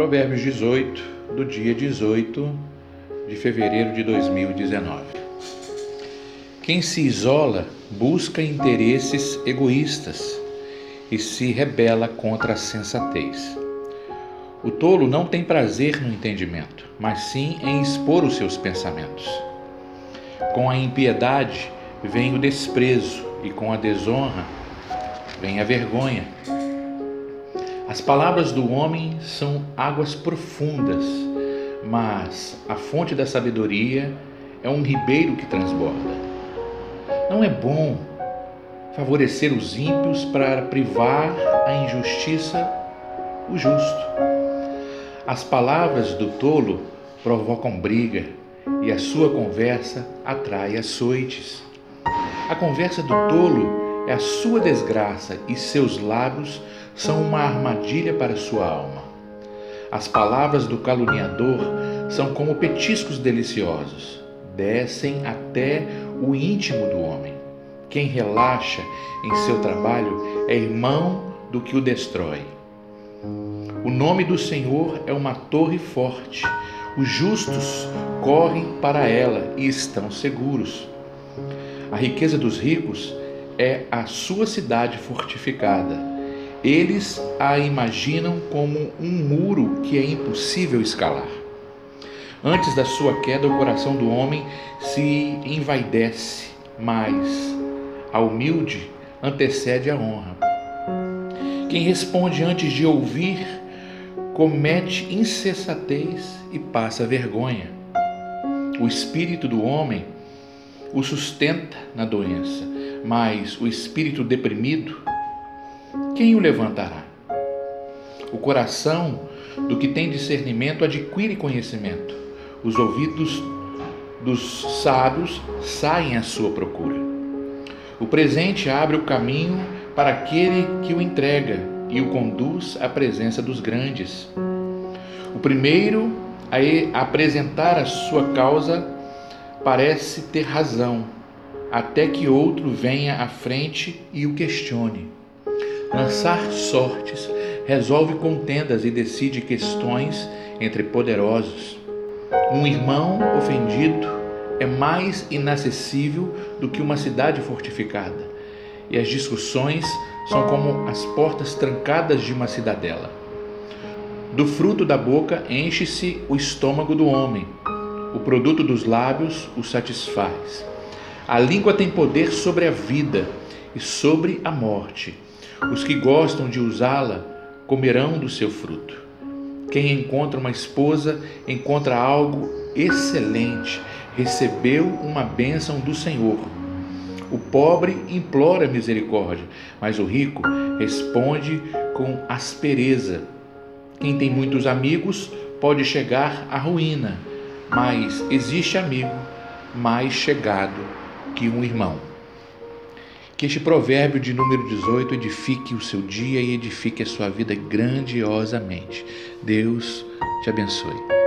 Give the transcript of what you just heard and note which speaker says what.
Speaker 1: Provérbios 18, do dia 18 de fevereiro de 2019. Quem se isola busca interesses egoístas e se rebela contra a sensatez. O tolo não tem prazer no entendimento, mas sim em expor os seus pensamentos. Com a impiedade vem o desprezo, e com a desonra vem a vergonha. As palavras do homem são águas profundas, mas a fonte da sabedoria é um ribeiro que transborda. Não é bom favorecer os ímpios para privar a injustiça o justo. As palavras do tolo provocam briga e a sua conversa atrai açoites. A conversa do tolo é a sua desgraça e seus lábios são uma armadilha para sua alma. As palavras do caluniador são como petiscos deliciosos, descem até o íntimo do homem. Quem relaxa em seu trabalho é irmão do que o destrói. O nome do Senhor é uma torre forte. Os justos correm para ela e estão seguros. A riqueza dos ricos é a sua cidade fortificada eles a imaginam como um muro que é impossível escalar. Antes da sua queda, o coração do homem se envaidece, mas a humilde antecede a honra. Quem responde antes de ouvir comete insensatez e passa vergonha. O espírito do homem o sustenta na doença, mas o espírito deprimido quem o levantará? O coração do que tem discernimento adquire conhecimento. Os ouvidos dos sábios saem à sua procura. O presente abre o caminho para aquele que o entrega e o conduz à presença dos grandes. O primeiro a apresentar a sua causa parece ter razão, até que outro venha à frente e o questione lançar sortes, resolve contendas e decide questões entre poderosos. Um irmão ofendido é mais inacessível do que uma cidade fortificada, e as discussões são como as portas trancadas de uma cidadela. Do fruto da boca enche-se o estômago do homem, o produto dos lábios o satisfaz. A língua tem poder sobre a vida e sobre a morte os que gostam de usá-la comerão do seu fruto. Quem encontra uma esposa encontra algo excelente, recebeu uma bênção do Senhor. O pobre implora misericórdia, mas o rico responde com aspereza. Quem tem muitos amigos pode chegar à ruína, mas existe amigo mais chegado que um irmão. Que este provérbio de número 18 edifique o seu dia e edifique a sua vida grandiosamente. Deus te abençoe.